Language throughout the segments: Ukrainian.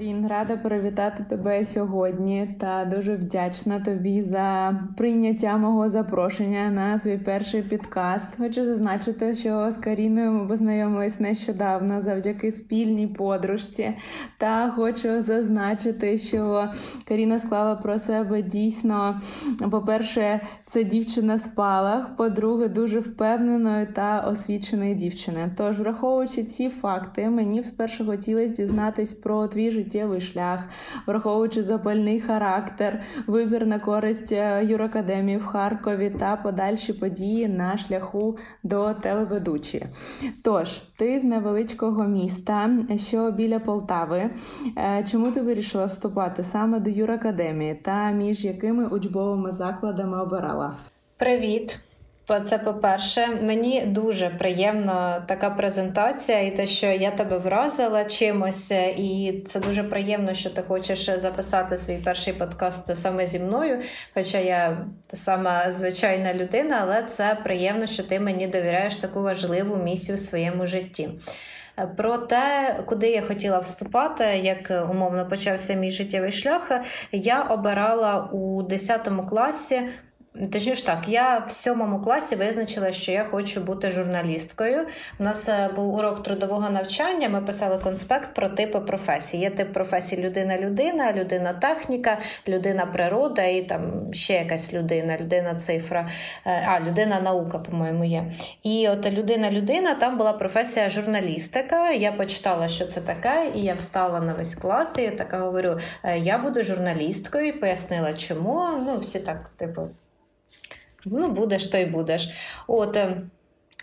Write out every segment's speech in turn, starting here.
Карін, рада привітати тебе сьогодні та дуже вдячна тобі за прийняття мого запрошення на свій перший підкаст. Хочу зазначити, що з Каріною ми познайомились нещодавно завдяки спільній подружці. Та хочу зазначити, що Каріна склала про себе дійсно, по-перше, це дівчина спалах, по-друге, дуже впевненої та освіченої дівчини. Тож, враховуючи ці факти, мені спершу хотілося дізнатись про твій життєвий шлях, враховуючи запальний характер, вибір на користь е, юракадемії в Харкові та подальші події на шляху до телеведучі. Тож, ти з невеличкого міста, що біля Полтави. Е, чому ти вирішила вступати саме до юракадемії та між якими учбовими закладами обирала? Привіт! Це по-перше, мені дуже приємна така презентація, і те, що я тебе вразила чимось, і це дуже приємно, що ти хочеш записати свій перший подкаст саме зі мною. Хоча я сама звичайна людина, але це приємно, що ти мені довіряєш таку важливу місію в своєму житті. Про те, куди я хотіла вступати, як умовно почався мій життєвий шлях, я обирала у 10 класі Точніше так, я в сьомому класі визначила, що я хочу бути журналісткою. У нас е, був урок трудового навчання. Ми писали конспект про типи професій. Є тип професій людина-людина, людина-техніка, людина-природа і там ще якась людина, людина-цифра, е, а людина-наука, по-моєму, є. І от людина-людина там була професія журналістика. Я почитала, що це таке, і я встала на весь клас. І я така говорю: «Е, я буду журналісткою, і пояснила, чому. Ну, всі так, типу. Ну, будеш, то й будеш. От.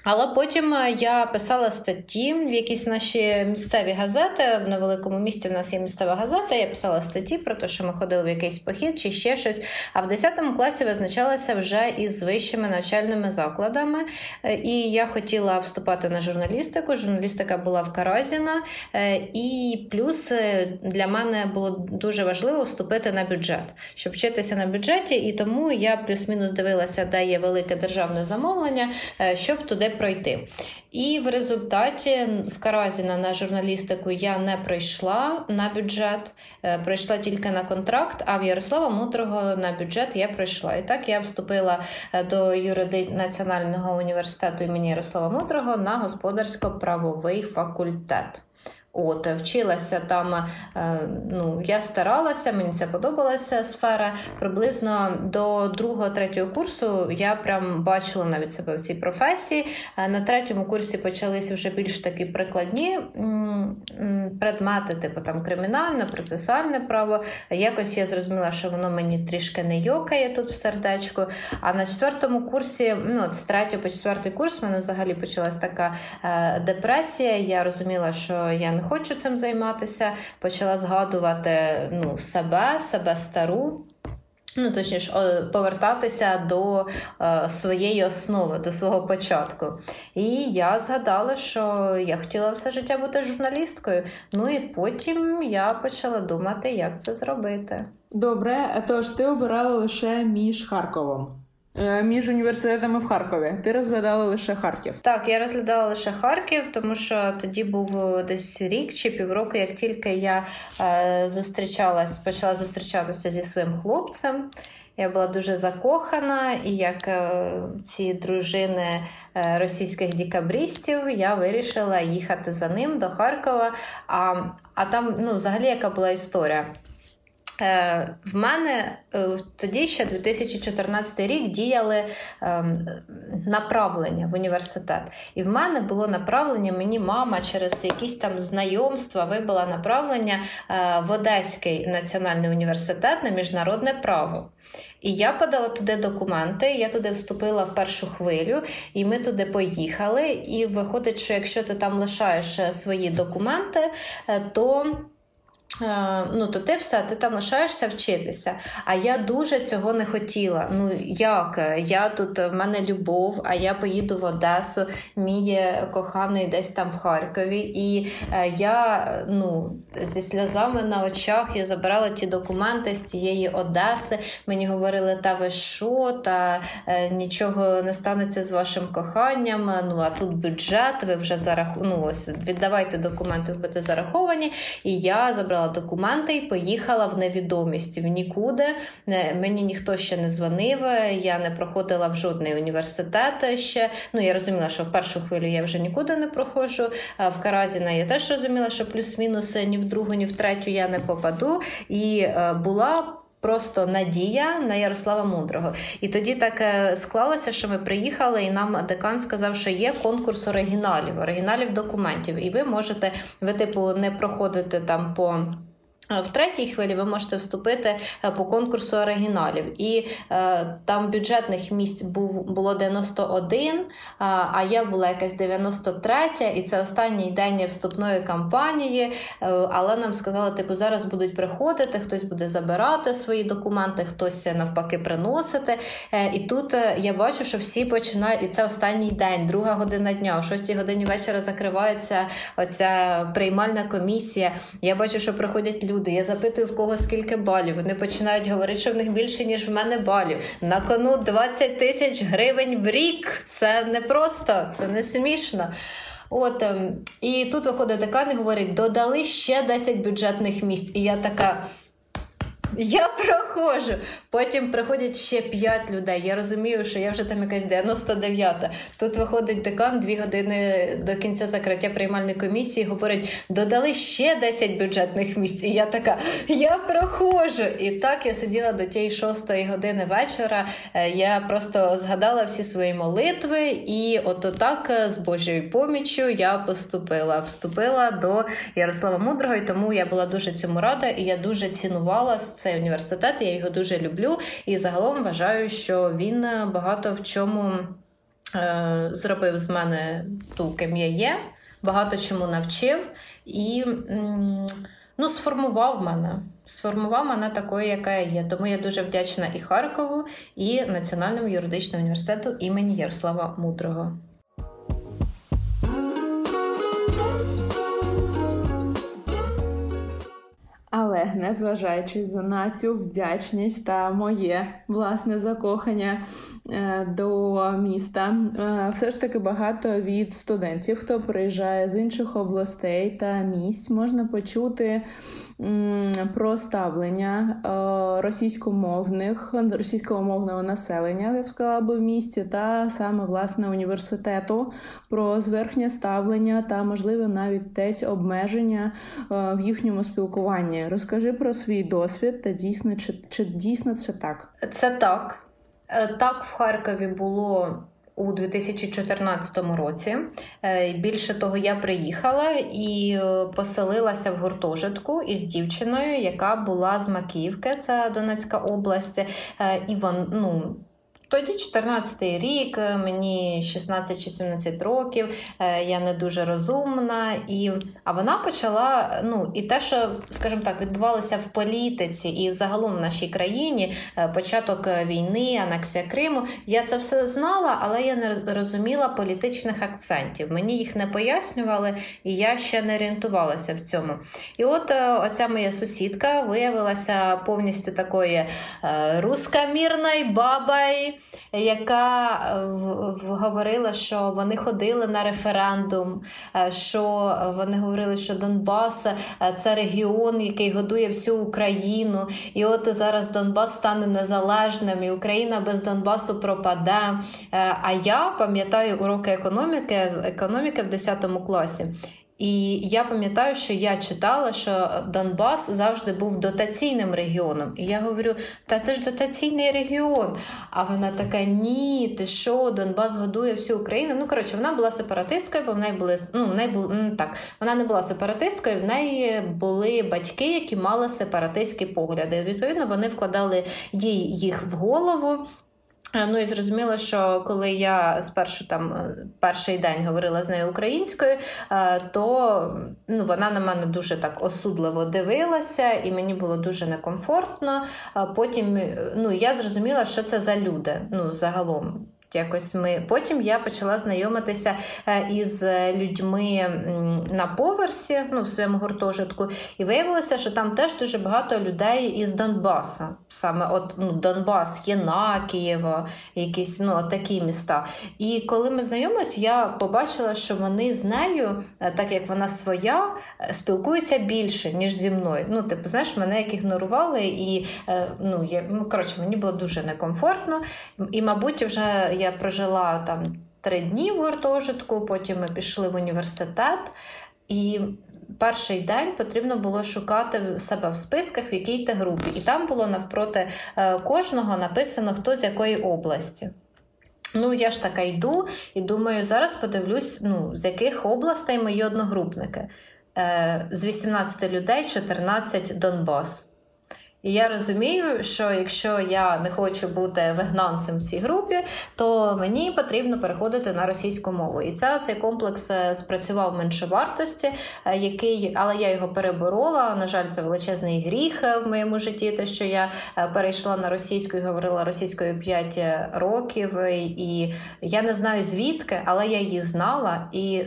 Але потім е, я писала статті в якісь наші місцеві газети. В невеликому місті в нас є місцева газета. Я писала статті про те, що ми ходили в якийсь похід чи ще щось. А в 10 класі визначалася вже із вищими навчальними закладами. Е, і я хотіла вступати на журналістику. Журналістика була в Каразіна. Е, і плюс для мене було дуже важливо вступити на бюджет, щоб вчитися на бюджеті. І тому я плюс-мінус дивилася, де є велике державне замовлення, щоб туди пройти. І в результаті в Каразіна на журналістику я не пройшла на бюджет, е, пройшла тільки на контракт, а в Ярослава Мудрого на бюджет я пройшла. І так я вступила е, до юриди Національного університету імені Ярослава Мудрого на господарсько-правовий факультет. От, Вчилася там, е, ну, я старалася, мені це подобалася сфера. Приблизно до другого-третього курсу я прям бачила навіть себе в цій професії. Е, на третьому курсі почалися вже більш такі прикладні предмети, типу там кримінальне, процесуальне право. Якось я зрозуміла, що воно мені трішки не йокає тут в сердечку. А на четвертому курсі, ну, з третього по четвертий курс, в мене взагалі почалась така е, депресія. Я розуміла, що я не хочу цим займатися. Почала згадувати ну, себе, себе стару. Ну, точніше, повертатися до е, своєї основи, до свого початку. І я згадала, що я хотіла все життя бути журналісткою. Ну і потім я почала думати, як це зробити. Добре, тож ти обирала лише між Харковом. Е, між університетами в Харкові. Ти розглядала лише Харків. Так, я розглядала лише Харків, тому що тоді був е, десь рік чи півроку, як тільки я е, зустрічалась, почала зустрічатися зі своїм хлопцем. Я була дуже закохана, і як ці дружини російських дікабристів, я вирішила їхати за ним до Харкова. А а там, ну, взагалі, яка була історія? Е, в мене е, тоді ще 2014 рік діяли ем, направлення в університет. І в мене було направлення, мені мама через якісь там знайомства вибила направлення е, в Одеський національний університет на міжнародне право. І я подала туди документи, я туди вступила в першу хвилю, і ми туди поїхали. І виходить, що якщо ти там лишаєш свої документи, то ну, то ти все, ти там лишаєшся вчитися. А я дуже цього не хотіла. Ну як? Я тут в мене любов, а я поїду в Одесу, мій коханий десь там в Харкові. І е, я ну, зі сльозами на очах я забирала ті документи з цієї Одеси. Мені говорили, та ви що, та е, нічого не станеться з вашим коханням. Ну а тут бюджет, ви вже зарах... ну, віддавайте документи, будете зараховані. І я забрала зібрала документи і поїхала в невідомість в нікуди. Мені ніхто ще не дзвонив, я не проходила в жодний університет ще. Ну я розуміла, що в першу хвилю я вже нікуди не проходжу. В Каразіна я теж розуміла, що плюс-мінус ні в другу, ні в третю я не попаду. І е, була. Просто надія на Ярослава Мудрого. І тоді так е, склалося, що ми приїхали, і нам декан сказав, що є конкурс оригіналів, оригіналів документів. І ви можете, ви, типу, не проходити там по. В третій хвилі ви можете вступити е, по конкурсу оригіналів, і е, там бюджетних місць був було 91, а, я була якась 93, і це останній день вступної кампанії. Е, але нам сказали, типу, зараз будуть приходити, хтось буде забирати свої документи, хтось навпаки приносити. Е, і тут е, я бачу, що всі починають, і це останній день, друга година дня, о 6 годині вечора закривається оця приймальна комісія. Я бачу, що приходять люди люди. Я запитую в кого скільки балів. Вони починають говорити, що в них більше, ніж в мене балів. На кону 20 тисяч гривень в рік. Це не просто, це не смішно. От ем, і тут виходить декан і говорить: додали ще 10 бюджетних місць. І я така. Я проходжу. Потім приходять ще 5 людей. Я розумію, що я вже там якась 99-та. Тут виходить декан дві години до кінця закриття приймальної комісії. Говорить, додали ще 10 бюджетних місць. І я така, я проходжу. І так я сиділа до тієї 6 години вечора. Е, я просто згадала всі свої молитви, і от так е, з Божою поміччю я поступила. Вступила до Ярослава Мудрого, і тому я була дуже цьому рада, і я дуже цінувала цей університет. Я його дуже люблю і загалом вважаю, що він багато в чому е, зробив з мене ту, ким я є, багато чому навчив і ну, сформував мене. Сформував мене такою, яка я є. Тому я дуже вдячна і Харкову, і Національному юридичному університету імені Ярослава Мудрого. Незважаючи на цю вдячність та моє власне закохання е, до міста, е, все ж таки багато від студентів, хто приїжджає з інших областей та місць, можна почути про ставлення е, російськомовних російськомовного населення, я б сказала би в місті, та саме власне університету, про зверхнє ставлення та можливо навіть десь обмеження в їхньому спілкуванні. Розкажи про свій досвід та дійсно чи, чи дійсно це так? Це так. Е, так, в Харкові було. У 2014 році е, більше того, я приїхала і е, поселилася в гуртожитку із дівчиною, яка була з Макіївки, це Донецька область, і вон, ну, тоді 14-й рік, е, мені 16 чи 17 років, е, я не дуже розумна, і а вона почала. Ну і те, що, скажімо так, відбувалося в політиці і взагалом в нашій країні е, початок війни, анексія Криму. Я це все знала, але я не розуміла політичних акцентів. Мені їх не пояснювали, і я ще не орієнтувалася в цьому. І от оця моя сусідка виявилася повністю такою рускомірною бабою яка е, говорила, що вони ходили на референдум, е, що вони говорили, що Донбас е, це регіон, який годує всю Україну. І от зараз Донбас стане незалежним, і Україна без Донбасу пропаде. А я пам'ятаю уроки економіки економіки в 10 класі. І я пам'ятаю, що я читала, що Донбас завжди був дотаційним регіоном. І я говорю: та це ж дотаційний регіон. А вона така: ні, ти що, Донбас годує всю Україну. Ну, коротше, вона була сепаратисткою, бо в неї були ну, в неї були, ну, так, вона не була сепаратисткою, в неї були батьки, які мали сепаратистські погляди. Відповідно, вони вкладали їй їх в голову. Е, ну і зрозуміло, що коли я спершу там е, перший день говорила з нею українською, е, то ну, вона на мене дуже так осудливо дивилася, і мені було дуже некомфортно. Потім ну, я зрозуміла, що це за люди. Ну, загалом Якось ми потім я почала знайомитися е, із людьми на поверсі, ну в своєму гуртожитку, і виявилося, що там теж дуже багато людей із Донбаса. Саме от ну, Донбас, Єнакієво, якісь ну такі міста. І коли ми знайомилися, я побачила, що вони з нею, е, так як вона своя, е, спілкуються більше ніж зі мною. Ну, типу, знаєш, мене як ігнорували, і ну я ну коротше, мені було дуже некомфортно, і мабуть, вже я прожила там три дні в гуртожитку, потім ми пішли в університет. І перший день потрібно було шукати себе в списках, в якій ти групі. І там було навпроти е, кожного написано, хто з якої області. Ну, я ж така йду і думаю, зараз подивлюсь, ну, з яких областей мої одногрупники. Е, з 18 людей 14 Донбас. І я розумію, що якщо я не хочу бути вигнанцем в цій групі, то мені потрібно переходити на російську мову. І це цей комплекс е, спрацював меншовартості, е, який, але я його переборола. На жаль, це величезний гріх е, в моєму житті. Те, що я перейшла на російську і говорила російською 5 років, і я не знаю звідки, але я її знала і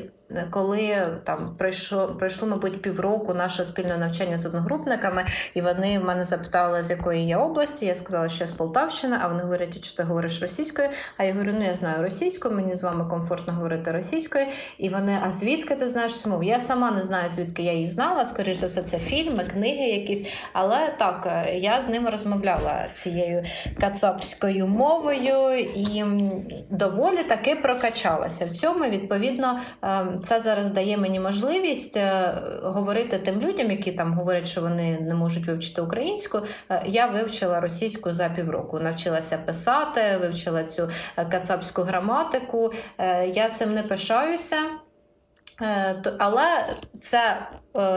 коли там пройшло, пройшло, мабуть, півроку наше спільне навчання з одногрупниками, і вони в мене запитали, з якої я області. Я сказала, що я з Полтавщини, а вони говорять, чи ти говориш російською? А я говорю, ну я знаю російську, мені з вами комфортно говорити російською. І вони, а звідки ти знаєш мову? Я сама не знаю, звідки я її знала. Скоріше за все, це фільми, книги якісь. Але так, я з ними розмовляла цією кацапською мовою і доволі таки прокачалася. В цьому відповідно. Це зараз дає мені можливість е, говорити тим людям, які там говорять, що вони не можуть вивчити українську. Е, я вивчила російську за півроку, навчилася писати, вивчила цю е, кацапську граматику. Я цим не пишаюся. Але це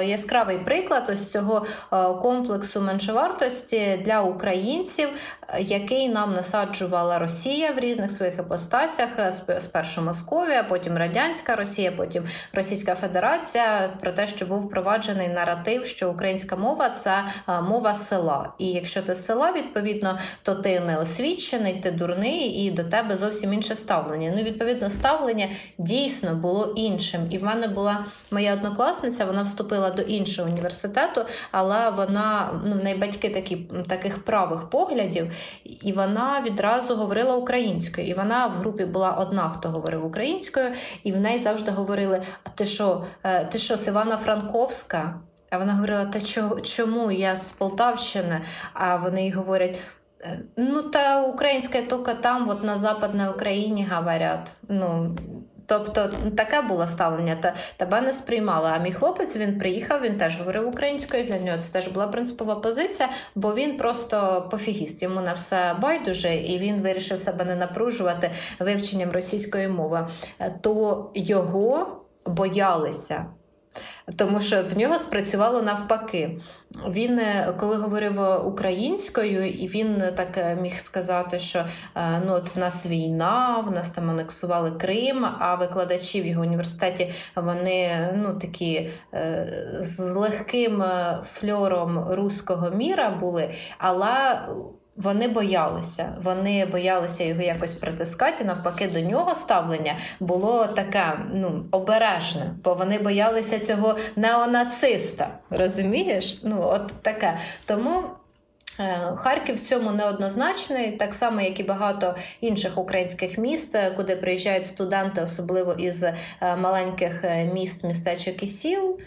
яскравий приклад ось цього е, комплексу меншовартості для українців, е, який нам насаджувала Росія в різних своїх іпостасях. Спершу Московія, потім Радянська Росія, потім Російська Федерація, про те, що був впроваджений наратив, що українська мова це мова села. І якщо ти села, відповідно, то ти не освічений, ти дурний, і до тебе зовсім інше ставлення. Ну, відповідно, ставлення дійсно було іншим. І в мене була моя однокласниця, вона вступила вступила до іншого університету, але вона ну в неї батьки такі таких правих поглядів, і вона відразу говорила українською. І вона в групі була одна, хто говорив українською, і в неї завжди говорили: А ти що, е, ти що, з Івана Франковська? А вона говорила: Та чому я з Полтавщини? А вони їй говорять. «Е, ну, та українська тільки там, от на Западній Україні говорять. Ну, Тобто таке було ставлення, та тебе не сприймали. А мій хлопець він приїхав, він теж говорив українською. Для нього це теж була принципова позиція, бо він просто пофігіст. Йому на все байдуже, і він вирішив себе не напружувати вивченням російської мови. То його боялися тому що в нього спрацювало навпаки. Він, е, коли говорив українською, і він так е, міг сказати, що е, ну от в нас війна, в нас там анексували Крим, а викладачі в його університеті вони ну такі з легким фльором руського міра були, але вони боялися, вони боялися його якось притискати. Навпаки, до нього ставлення було таке ну, обережне, бо вони боялися цього неонациста. Розумієш? Ну, от таке. Тому. Е, Харків в цьому неоднозначний, так само, як і багато інших українських міст, е, куди приїжджають студенти, особливо із е, маленьких міст, містечок і сіл.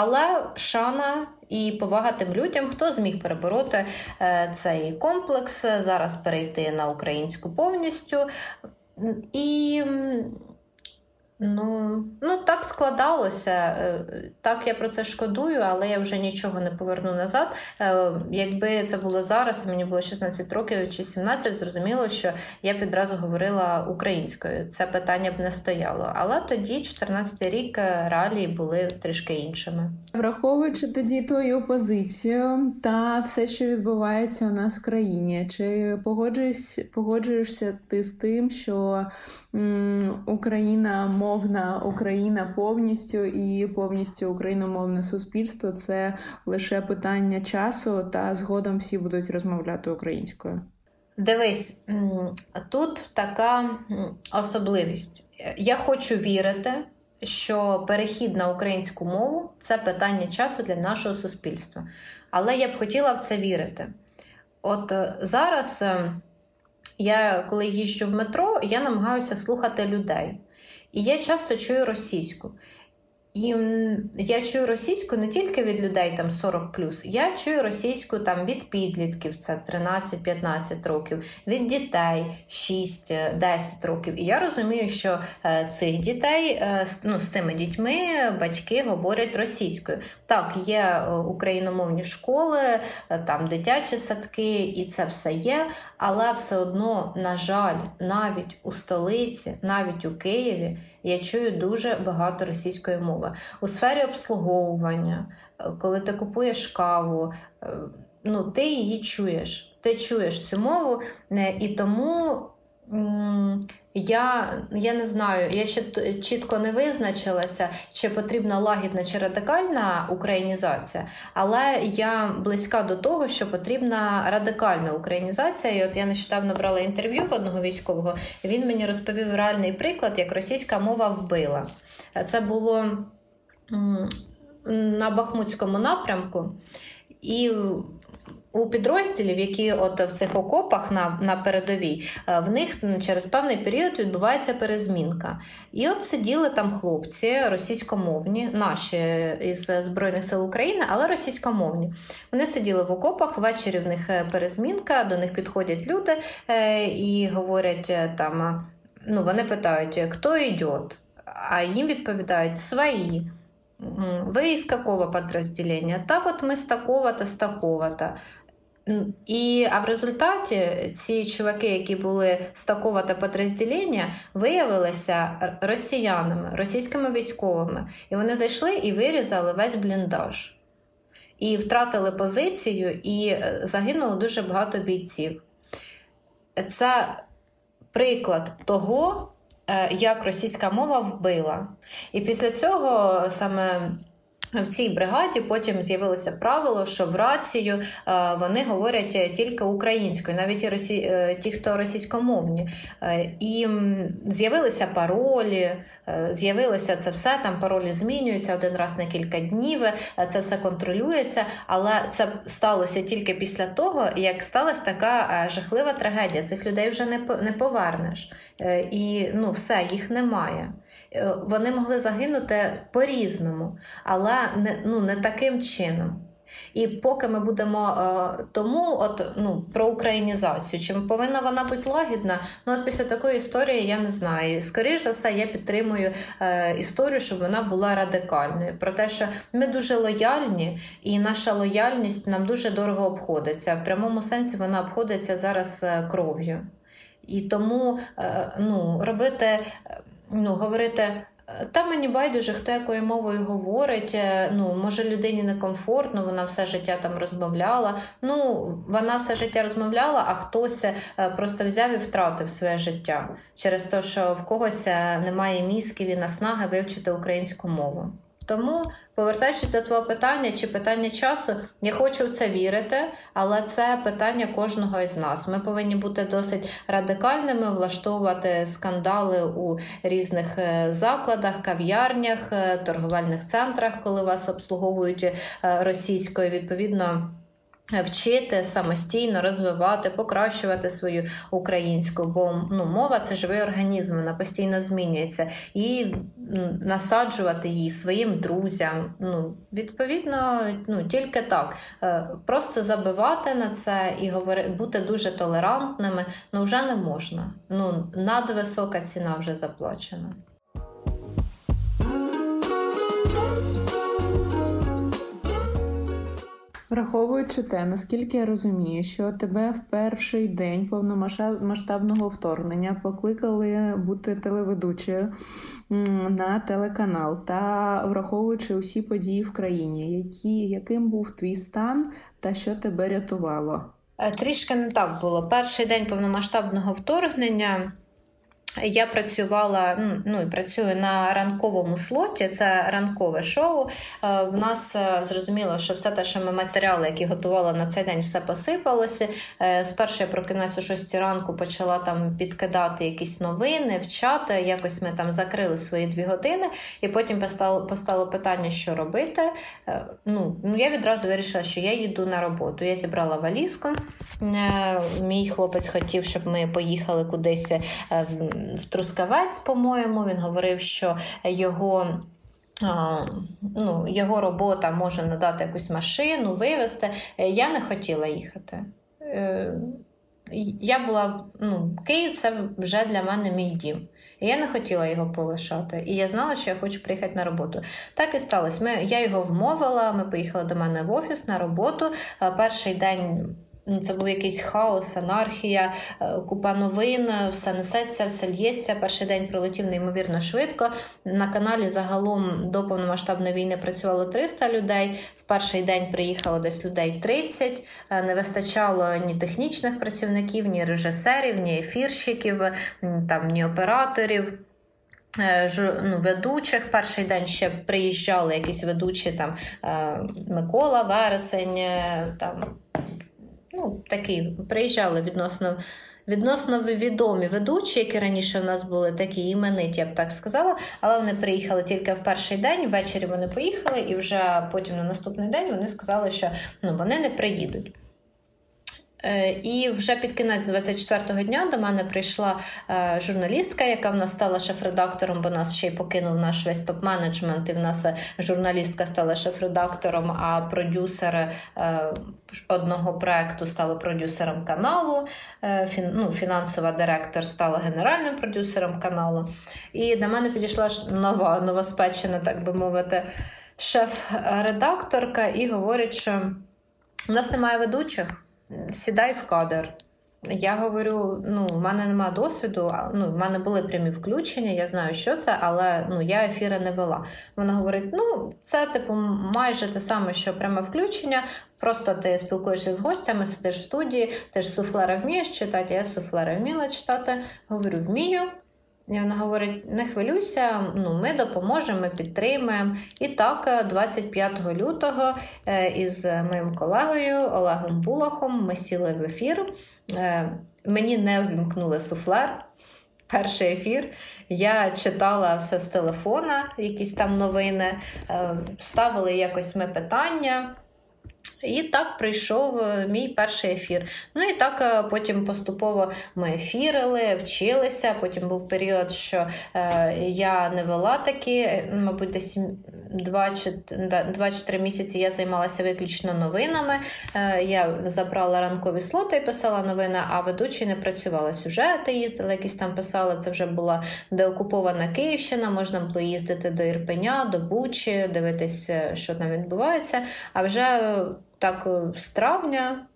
Але шана і повага тим людям, хто зміг перебороти е, цей комплекс, зараз перейти на українську повністю. І Ну, ну так складалося. Е, так я про це шкодую, але я вже нічого не поверну назад. Е, якби це було зараз, мені було 16 років чи 17, зрозуміло, що я б відразу говорила українською. Це питання б не стояло. Але тоді, 14 рік, е, реалії були трішки іншими. Враховуючи тоді твою позицію та все, що відбувається у нас в країні, чи погоджуєшся ти з тим, що Україна мовна Україна повністю і повністю україномовне суспільство це лише питання часу, та згодом всі будуть розмовляти українською. Дивись, тут така особливість. Я хочу вірити, що перехід на українську мову це питання часу для нашого суспільства. Але я б хотіла в це вірити. От е, зараз е, я, коли їжджу в метро, я намагаюся слухати людей. І я часто чую російську. І я чую російську не тільки від людей там 40 я чую російську там від підлітків, це 13-15 років, від дітей 6-10 років. І я розумію, що е, цих дітей е, ну, з цими дітьми батьки говорять російською. Так, є е, україномовні школи, там дитячі садки, і це все є. Але все одно, на жаль, навіть у столиці, навіть у Києві я чую дуже багато російської мови. У сфері обслуговування, е, коли ти купуєш каву, е, ну, ти її чуєш. Ти чуєш цю мову, е, і тому я я не знаю, я ще чітко не визначилася, чи потрібна лагідна чи радикальна українізація, але я близька до того, що потрібна радикальна українізація. І от я нещодавно брала інтерв'ю в одного військового. Він мені розповів реальний приклад, як російська мова вбила. Це було на Бахмутському напрямку. І у підрозділів, які от в цих окопах на на передовій, е, в них через певний період відбувається перезмінка. І от сиділи там хлопці російськомовні, наші із Збройних сил України, але російськомовні. Вони сиділи в окопах, ввечері в них е, перезмінка, до них підходять люди е, і говорять там. Ну, вони питають, хто йде? А їм відповідають свої. Вы из какого подразделения? Та от ми з такого-то, з такого-то. І, А в результаті ці чуваки, які були з такого-то підрозділення, виявилися росіянами, російськими військовими. І вони зайшли і вирізали весь бліндаж. І втратили позицію, і е, загинуло дуже багато бійців. Це приклад того, як російська мова вбила. І після цього саме в цій бригаді потім з'явилося правило, що в рацію е, вони говорять тільки українською, навіть і росі... Е, ті, хто російськомовні. Е, і з'явилися паролі, з'явилося це все. Там паролі змінюються один раз на кілька днів. Це все контролюється, але це сталося тільки після того, як сталася така жахлива трагедія. Цих людей вже не повернеш. І ну, все, їх немає. Е, вони могли загинути по-різному, але не ну, не таким чином. І поки ми будемо е, тому, от ну про українізацію, чи повинна вона бути лагідна? Ну от після такої історії я не знаю. Скоріше за все, я підтримую е, історію, щоб вона була радикальною. Про те, що ми дуже лояльні, і наша лояльність нам дуже дорого обходиться. В прямому сенсі вона обходиться зараз е, кров'ю. І тому ну, робити ну, говорити. «Е, та мені байдуже, хто якою мовою говорить. Е, ну, може, людині некомфортно, вона все життя там розмовляла. Ну, вона все життя розмовляла, а хтось е, просто взяв і втратив своє життя через те, що в когось немає мізків і наснаги вивчити українську мову. Тому, повертаючись до твого питання чи питання часу, я хочу в це вірити, але це питання кожного із нас. Ми повинні бути досить радикальними, влаштовувати скандали у різних е, закладах, кав'ярнях, е, торговельних центрах, коли вас обслуговують е, російською відповідно. Вчити самостійно розвивати, покращувати свою українську, бо ну, мова це живий організм, вона постійно змінюється, і насаджувати її своїм друзям. Ну, Відповідно, ну тільки так. Е, просто забивати на це і говорити, бути дуже толерантними ну вже не можна. Ну надвисока ціна вже заплачена. Враховуючи те, наскільки я розумію, що тебе в перший день повномасштабного вторгнення покликали бути телеведучою на телеканал, та враховуючи усі події в країні, які, яким був твій стан та що тебе рятувало? Е, трішки не так було. Перший день повномасштабного вторгнення. Я працювала ну і працюю на ранковому слоті. Це ранкове шоу. Е, в нас е, зрозуміло, що все те, що ми матеріали, які готували на цей день, все посипалося. Е, спершу я прокинаюся о 6 ранку, почала там підкидати якісь новини, в чати. Якось ми там закрили свої дві години, і потім постало постало питання, що робити. Ну, ну я відразу вирішила, що я їду на роботу. Я зібрала валізку. Мій хлопець хотів, щоб ми поїхали кудись в Трускавець, по-моєму, він говорив, що його. Ну, Його робота може надати якусь машину, вивезти. Я не хотіла їхати. Е, я була ну, Київ це вже для мене мій дім. І я не хотіла його полишати. І я знала, що я хочу приїхати на роботу. Так і сталося. Ми, Я його вмовила, ми поїхали до мене в офіс на роботу. Перший день це був якийсь хаос, анархія, е, купа новин, все несеться, все лється. Перший день пролетів неймовірно швидко. На каналі загалом до повномасштабної війни працювало 300 людей. В перший день приїхало десь людей 30. Е, не вистачало ні технічних працівників, ні режисерів, ні ефірщиків, там ні операторів. Е, ну, Ведучих перший день ще приїжджали якісь ведучі там Микола Вересень, там ну, такі приїжджали відносно відносно відомі ведучі, які раніше в нас були такі імениті, я б так сказала. Але вони приїхали тільки в перший день. Ввечері вони поїхали, і вже потім на наступний день вони сказали, що ну, вони не приїдуть. Е, і вже під кінець 24-го дня до мене прийшла е, журналістка, яка в нас стала шеф-редактором, бо нас ще й покинув наш весь топ-менеджмент. І в нас журналістка стала шеф-редактором, а продюсер е, одного проекту стала продюсером каналу. ну, Фінансова директор стала генеральним продюсером каналу. І до мене підійшла нова новоспечена, так би мовити, шеф-редакторка, і говорить, що в нас немає ведучих сідай в кадр. Я говорю: ну, в мене немає досвіду, ну, в мене були прямі включення, я знаю, що це, але ну, я ефіри не вела. Вона говорить: ну, це, типу, майже те саме, що пряме включення. Просто ти спілкуєшся з гостями, сидиш в студії, ти ж суфлера вмієш читати, я суфлера вміла читати. Говорю, вмію. І вона говорить: не хвилюйся, ну ми допоможемо, ми підтримаємо. І так, 25 е, лютого е, із моїм колегою Олегом Булахом ми сіли в ефір. Е, мені не ввімкнули суфлер. Перший ефір. Я читала все з телефона, якісь там новини, ставили якось ми питання. І так прийшов е, мій перший ефір. Ну і так е, потім поступово ми ефірили, вчилися. Потім був період, що е, я не вела такі, мабуть, десь 2-4 місяці я займалася виключно новинами. Я забрала ранкові слоти і писала новини, а ведучі не працювала. Сюжети їздили, якісь там писали. Це вже була деокупована Київщина, можна було їздити до Ірпеня, до Бучі, дивитися, що там відбувається. А вже так е, з травня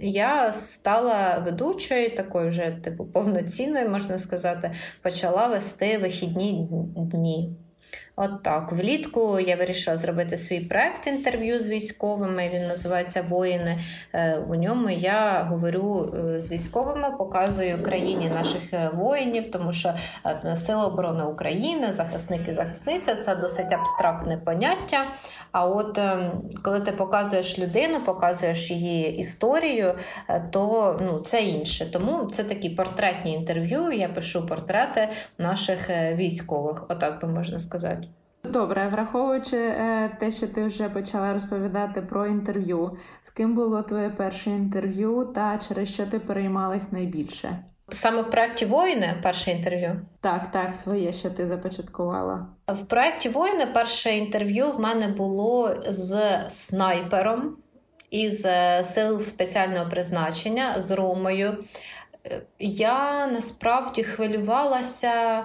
я стала ведучою, такою вже типу повноцінною, можна сказати, почала вести вихідні дні. От так. Влітку я вирішила зробити свій проект інтерв'ю з військовими. Він називається Воїни. Е, у ньому я говорю е, з військовими, показую країні наших воїнів, тому що Сили оборони України, захисники, захисниця це досить абстрактне поняття. А от коли ти показуєш людину, показуєш її історію, е, то ну, це інше. Тому це такі портретні інтерв'ю. Я пишу портрети наших е, військових, отак би можна сказати. Добре, враховуючи е, те, що ти вже почала розповідати про інтерв'ю, з ким було твоє перше інтерв'ю, та через що ти переймалась найбільше? Саме в проєкті воїни перше інтерв'ю? Так, так, своє, що ти започаткувала. В проєкті воїни перше інтерв'ю в мене було з снайпером із е, сил спеціального призначення з Ромою. Е, я насправді хвилювалася.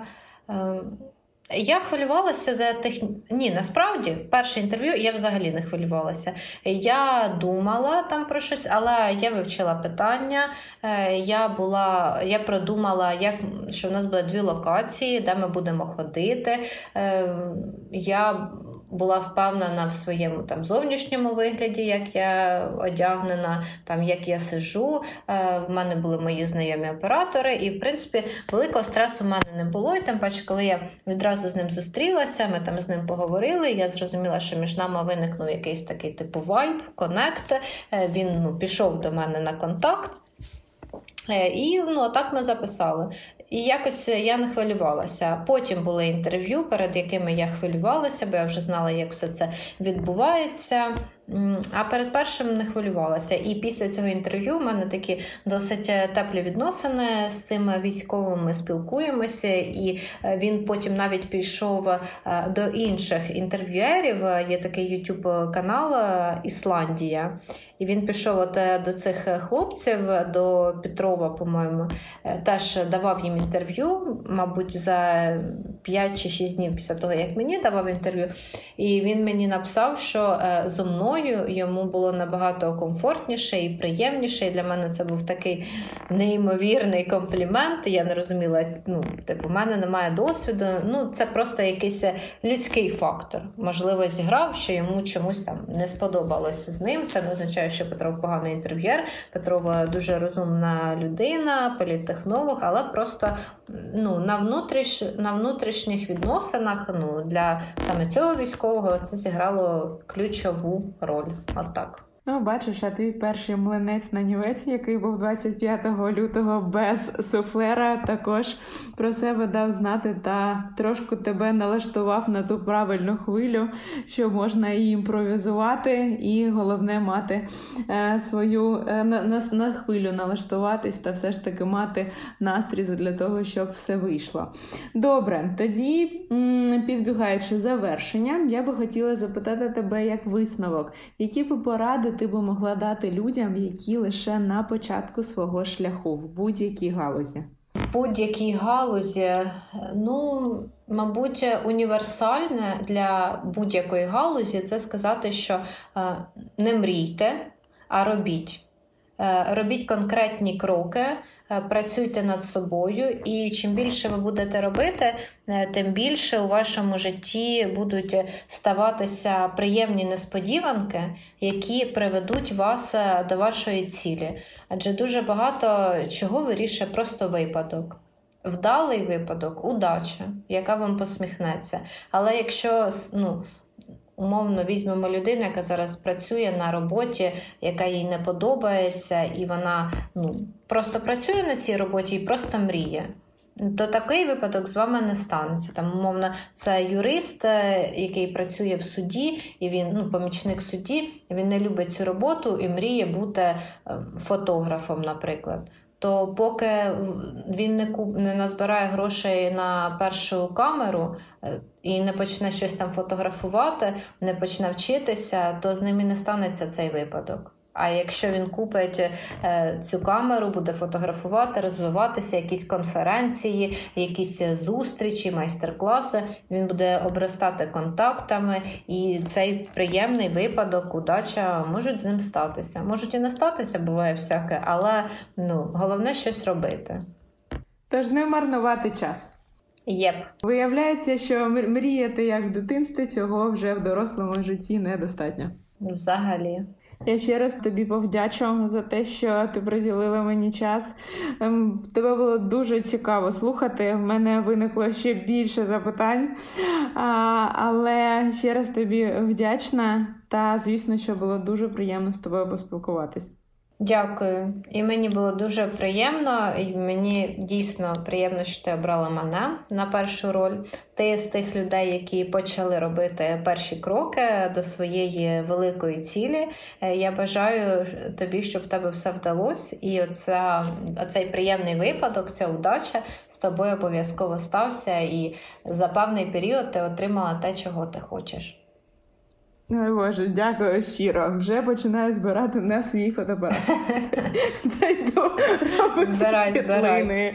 Я хвилювалася за техні... Ні, насправді, перше інтерв'ю я взагалі не хвилювалася. Я думала там про щось, але я вивчила питання. Е, я була, я продумала, як що в нас буде дві локації, де ми будемо ходити. Е, я була впевнена в своєму там зовнішньому вигляді, як я одягнена, там як я сижу. Е, в мене були мої знайомі оператори, і в принципі великого стресу в мене не було. І тим паче, коли я відразу з ним зустрілася, ми там з ним поговорили. Я зрозуміла, що між нами виникнув якийсь такий типу vibe, connect. Він ну, пішов до мене на контакт. Е, і ну, так ми записали. І якось я не хвилювалася. Потім були інтерв'ю, перед якими я хвилювалася, бо я вже знала, як все це відбувається. А перед першим не хвилювалася. І після цього інтерв'ю в мене такі досить е, теплі відносини з цим військовим. Ми спілкуємося, і е, він потім навіть пішов е, до інших інтерв'юерів. Є такий youtube канал Ісландія. І він пішов от до цих хлопців, до Петрова, по-моєму, теж давав їм інтерв'ю, мабуть, за 5 чи 6 днів після того, як мені давав інтерв'ю. І він мені написав, що зо мною йому було набагато комфортніше і приємніше. І для мене це був такий неймовірний комплімент. Я не розуміла, ну, типу, в мене немає досвіду. Ну, це просто якийсь людський фактор. Можливо, зіграв, що йому чомусь там не сподобалося з ним. Це не означає, що Петров поганий інтерв'єр. Петрова дуже розумна людина, політтехнолог, але просто ну, на внутріш, на внутрішніх відносинах ну, для саме цього військового це зіграло ключову роль. атак. так. Ну, бачиш, а ти перший млинець на нівець, який був 25 лютого без суфлера, також про себе дав знати та трошку тебе налаштував на ту правильну хвилю, що можна і імпровізувати, і головне мати е, свою е, на, на, на хвилю налаштуватись та все ж таки мати настрій для того, щоб все вийшло. Добре, тоді, підбігаючи завершення, я би хотіла запитати тебе як висновок, які б поради ти би могла дати людям, які лише на початку свого шляху в будь-якій галузі? В будь-якій галузі, ну, мабуть, універсальне для будь-якої галузі це сказати, що е, не мрійте, а робіть. Е, робіть конкретні кроки, е, працюйте над собою, і чим більше ви будете робити, е, тим більше у вашому житті будуть ставатися приємні несподіванки, які приведуть вас до вашої цілі. Адже дуже багато чого вирішує просто випадок. Вдалий випадок, удача, яка вам посміхнеться. Але якщо ну, Умовно візьмемо людину, яка зараз працює на роботі, яка їй не подобається, і вона ну, просто працює на цій роботі і просто мріє. То такий випадок з вами не станеться. Там, умовно, це юрист, е, який працює в суді, і він ну, помічник судді, він не любить цю роботу і мріє бути е, фотографом, наприклад то поки він не куп не назбирає грошей на першу камеру е, і не почне щось там фотографувати, не почне вчитися, то з ним і не станеться цей випадок. А якщо він купить е, цю камеру, буде фотографувати, розвиватися, якісь конференції, якісь зустрічі, майстер-класи, він буде обростати контактами, і цей приємний випадок, удача можуть з ним статися. Можуть і не статися, буває всяке, але ну, головне щось робити. Тож не марнувати час. Єп. Виявляється, що мріяти як в дитинстві цього вже в дорослому житті недостатньо. Взагалі. Я ще раз тобі повдячу за те, що ти приділила мені час. Ем, тебе було дуже цікаво слухати. В мене виникло ще більше запитань, але ще раз тобі вдячна та, звісно, що було дуже приємно з тобою поспілкуватись. Дякую. І мені було дуже приємно, і мені дійсно приємно, що ти обрала мене на першу роль. Ти з тих людей, які почали робити перші кроки до своєї великої цілі. Е, я бажаю тобі, щоб в тебе все вдалося, і оця, оцей приємний випадок, ця удача з тобою обов'язково стався, і за певний період ти отримала те, чого ти хочеш. Ой, Боже, дякую щиро. Вже починаю збирати на свій фотоапарат. Збирай, збирай.